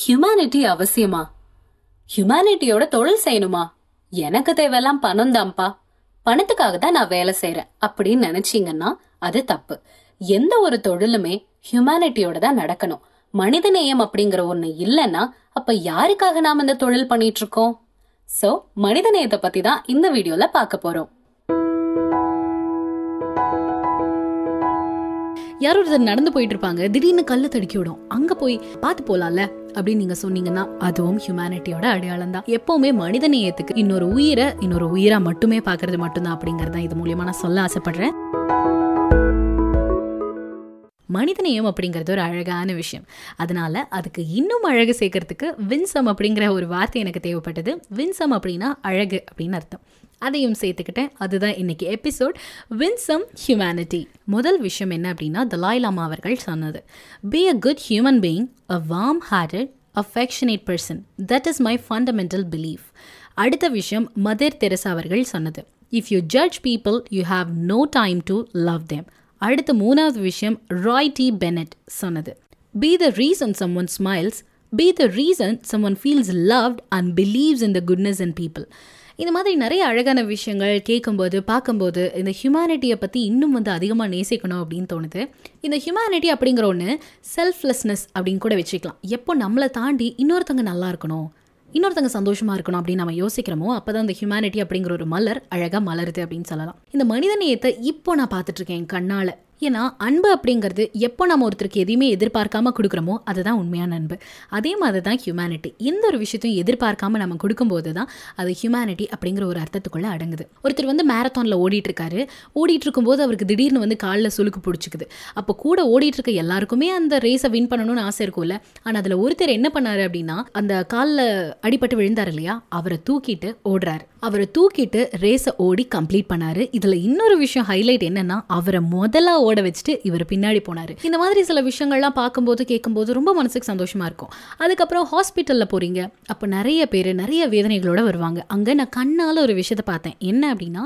Humanity அவசியமா? ஹியூமனிட்டியோட தொழில் செய்யணுமா? எனக்கு தேவையெல்லாம் பணம் தான்ப்பா. பணத்துக்காக தான் நான் வேலை செய்யறேன் அப்படின்னு நினைச்சீங்கன்னா அது தப்பு. எந்த ஒரு தொழிலுமே ஹியூமனிட்டியோட தான் நடக்கணும். மனிதநேயம் அப்படிங்கிற ஒண்ணு இல்லைன்னா அப்ப யாருக்காக நாம் இந்த தொழில் பண்ணிட்டு இருக்கோம் சோ மனிதநேயத்தை பத்தி தான் இந்த வீடியோல பார்க்க போறோம். யாரோ ஒருத்தர் நடந்து போயிட்டு இருப்பாங்க. திடீர்னு கல்லு தடுக்கி விடும். அங்க போய் பார்த்து போலாம்ல. அப்படின்னு நீங்க சொன்னீங்கன்னா அதுவும் ஹியூமனிட்டியோட அடையாளம் தான். எப்பவுமே மனித நேயத்துக்கு இன்னொரு உயிரை இன்னொரு உயிரா மட்டுமே பாக்குறது மட்டும்தான் அப்படிங்கறத இது மூலியமா நான் சொல்ல ஆசைப்படுறேன். மனிதநேயம் அப்படிங்கிறது ஒரு அழகான விஷயம். அதனால அதுக்கு இன்னும் அழகு சேர்க்கறதுக்கு வின்சம் அப்படிங்கிற ஒரு வார்த்தை எனக்கு தேவைப்பட்டது. வின்சம் அப்படின்னா அழகு அப்படின்னு அர்த்தம். அதையும் சேர்த்துக்கிட்டேன். அதுதான் இன்னைக்கு எபிசோட். Winsome humanity. முதல் விஷயம் என்ன அப்படின்னா தலாய் லாமா அவர்கள் சொன்னது. Be a good human being a warm hearted affectionate person that is my fundamental belief அடுத்த விஷயம் மதர் தெரசா அவர்கள் சொன்னது. If you judge people you have no time to love them அடுத்த மூணாவது விஷயம் ராய் டி பெனட் சொன்னது. Be the reason someone smiles be the reason someone feels loved and believes in the goodness and people இந்த மாதிரி நிறைய அழகான விஷயங்கள் கேட்கும்போது பார்க்கும்போது இந்த ஹியூமனிட்டியை பற்றி இன்னும் வந்து அதிகமாக நேசிக்கணும் அப்படின்னு தோணுது. இந்த ஹியூமனிட்டி அப்படிங்கிற ஒன்று செல்ஃப்லெஸ்னஸ் அப்படின்னு கூட வச்சுக்கலாம். எப்போ நம்மளை தாண்டி இன்னொருத்தவங்க நல்லா இருக்கணும்? இன்னொருத்தங்க சந்தோஷமா இருக்கணும் அப்படின்னு நம்ம யோசிக்கிறோமோ அப்பதான் இந்த ஹியூமனிட்டி அப்படிங்கிற ஒரு மலர் அழகா மலருது அப்படின்னு சொல்லலாம். இந்த மனிதநேயத்தை இப்போ நான் பார்த்துட்டு இருக்கேன் என் கண்ணால. ஏன்னா அன்பு அப்படிங்கிறது எப்போ நம்ம ஒருத்தருக்கு எதையுமே எதிர்பார்க்காம கொடுக்குறோமோ அதுதான் உண்மையான அன்பு. அதே மாதிரி தான் ஹியூமனிட்டி எந்த ஒரு விஷயத்தையும் எதிர்பார்க்காம நம்ம கொடுக்கும்போது தான் அது ஹியூமனிட்டி அப்படிங்கிற ஒரு அர்த்தத்துக்குள்ள அடங்குது. ஒருத்தர் வந்து மேரத்தானில் ஓடிட்டு இருக்காரு ஓடிட்டு இருக்கும்போது அவருக்கு திடீர்னு வந்து காலில் சுழுக்கு பிடிச்சிக்குது. அப்போ கூட ஓடிட்டு இருக்க எல்லாருக்குமே அந்த ரேஸை வின் பண்ணணும்னு ஆசை இருக்கும்ல. ஆனால் அதில் ஒருத்தர் என்ன பண்ணாரு அப்படின்னா அந்த காலில் அடிபட்டு விழுந்தார் இல்லையா அவரை தூக்கிட்டு ஓடுறாரு. அவரை தூக்கிட்டு ரேஸை ஓடி கம்ப்ளீட் பண்ணாரு. இதில் இன்னொரு விஷயம் ஹைலைட் என்னன்னா அவரை முதல்ல ஓட வச்சுட்டு இவர் பின்னாடி போனாரு. இந்த மாதிரி சில விஷயங்கள்லாம் பார்க்கும்போது கேட்கும்போது ரொம்ப மனசுக்கு சந்தோஷமாக இருக்கும். அதுக்கப்புறம் ஹாஸ்பிட்டலில் போகிறீங்க அப்போ நிறைய பேர் நிறைய வேதனைகளோட வருவாங்க. அங்கே நான் கண்ணால் ஒரு விஷயத்தை பார்த்தேன். என்ன அப்படின்னா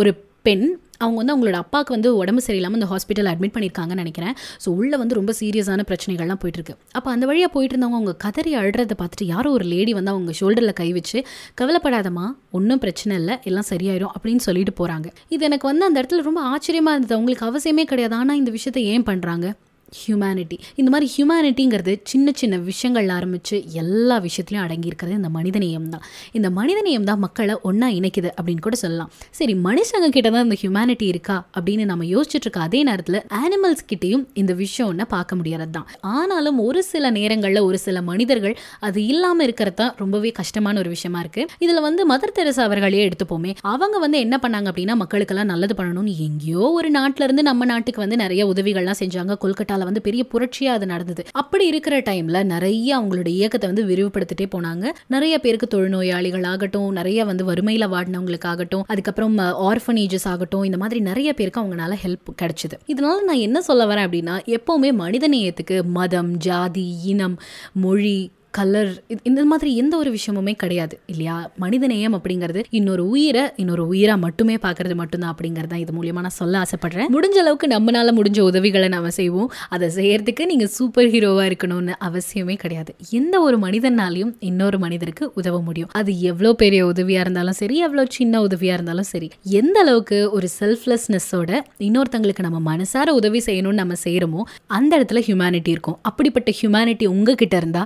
ஒரு பெண் அவங்க வந்து அவங்களோட அப்பாவுக்கு வந்து உடம்பு சரியில்லாமல் இந்த ஹாஸ்பிட்டல் அட்மிட் பண்ணியிருக்காங்கன்னு நினைக்கிறேன். ஸோ உள்ளே வந்து ரொம்ப சீரியஸான பிரச்சனைகள்லாம் போயிட்டு இருக்கு அப்போ அந்த வழியாக போயிட்டு இருந்தவங்க அவங்க கதறி அழுறதை பார்த்துட்டு யாரோ ஒரு லேடி வந்து அவங்க ஷோல்டரில் கை வச்சு கவலைப்படாதம்மா ஒன்றும் பிரச்சனை இல்லை எல்லாம் சரியாயிரும் அப்படின்னு சொல்லிட்டு போகிறாங்க இது எனக்கு வந்து அந்த இடத்துல ரொம்ப ஆச்சரியமாக இருந்தது. அவங்களுக்கு அவசியமே கிடையாது. ஆனால் இந்த விஷயத்தை ஏன் பண்ணுறாங்க ஹியூமனிட்டி இந்த மாதிரி ஹியூமனிட்டிங்கிறது சின்ன சின்ன விஷயங்கள் ஆரம்பித்து எல்லா விஷயத்துலையும் அடங்கியிருக்கிறது இந்த மனிதநேயம் தான் இந்த மனிதநேயம் தான் மக்களை ஒன்றா இணைக்குது அப்படின்னு கூட சொல்லலாம். சரி மனுஷங்க கிட்ட தான் இந்த ஹியூமனிட்டி இருக்கா அப்படின்னு நம்ம யோசிச்சுட்ருக்க அதே நேரத்தில் ஆனிமல்ஸ் கிட்டேயும் இந்த விஷயம் ஒன்று பார்க்க முடியறது தான் ஆனாலும் ஒரு சில நேரங்களில் ஒரு சில மனிதர்கள் அது இல்லாமல் இருக்கிறது தான் ரொம்பவே கஷ்டமான ஒரு விஷயமா இருக்குது இதில் வந்து மதர் தெரசா அவர்களே எடுத்துப்போமே. அவங்க வந்து என்ன பண்ணாங்க அப்படின்னா மக்களுக்கெல்லாம் நல்லது பண்ணணும்னு எங்கேயோ ஒரு நாட்டிலேருந்து நம்ம நாட்டுக்கு வந்து நிறைய உதவிகள்லாம் செஞ்சாங்க. கொல்கட்டா கொல்கட்டால வந்து பெரிய புரட்சியா அது நடந்தது. அப்படி இருக்கிற டைம்ல நிறைய அவங்களோட இயக்கத்தை வந்து விரிவுபடுத்திட்டே போனாங்க. நிறைய பேருக்கு தொழுநோயாளிகள் ஆகட்டும் நிறைய வந்து வறுமையில வாடினவங்களுக்காகட்டும் அதுக்கப்புறம் ஆர்ஃபனேஜஸ் ஆகட்டும் இந்த மாதிரி நிறைய பேருக்கு அவங்களால ஹெல்ப் கிடைச்சது. இதனால நான் என்ன சொல்ல வரேன் அப்படின்னா எப்பவுமே மனிதநேயத்துக்கு மதம் ஜாதி இனம் மொழி கலர் இந்த மாதிரி எந்த ஒரு விஷயமுமே கிடையாது இல்லையா? மனிதநேயம் அப்படிங்கிறது இன்னொரு உயிரை இன்னொரு உயிரா மட்டுமே பார்க்கறது மட்டும்தான் அப்படிங்கிறது தான் இது மூலியமா நான் சொல்ல ஆசைப்படுறேன். முடிஞ்ச அளவுக்கு நம்மளால முடிஞ்ச உதவிகளை நம்ம செய்வோம். அதை செய்யறதுக்கு நீங்க சூப்பர் ஹீரோவா இருக்கணும்னு அவசியமே கிடையாது. எந்த ஒரு மனிதனாலையும் இன்னொரு மனிதருக்கு உதவ முடியும். அது எவ்வளோ பெரிய உதவியா இருந்தாலும் சரி எவ்வளோ சின்ன உதவியா இருந்தாலும் சரி. எந்த அளவுக்கு ஒரு செல்ஃப்லெஸ்னஸோட இன்னொருத்தங்களுக்கு நம்ம மனசார உதவி செய்யணும்னு நம்ம செய்யறோமோ அந்த இடத்துல ஹியூமனிட்டி இருக்கும். அப்படிப்பட்ட ஹியூமனிட்டி உங்ககிட்ட இருந்தா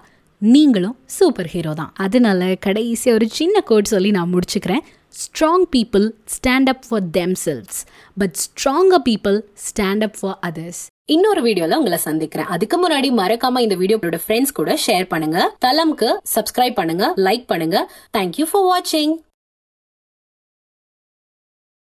நீங்களும் சூப்பர் ஹீரோ தான். அதனால கடைசியாக ஒரு சின்ன கோட் சொல்லி நான் முடிச்சுக்கிறேன். Strong people stand up for themselves but stronger people stand up for others இன்னொரு வீடியோல உங்களை சந்திக்கிறேன். அதுக்கு முன்னாடி மறக்காம இந்த வீடியோ ஃப்ரெண்ட்ஸ் கூட ஷேர் பண்ணுங்க. தலம்க்கு சப்ஸ்கிரைப் பண்ணுங்க லைக் பண்ணுங்க. தேங்க்யூ ஃபார் வாட்சிங்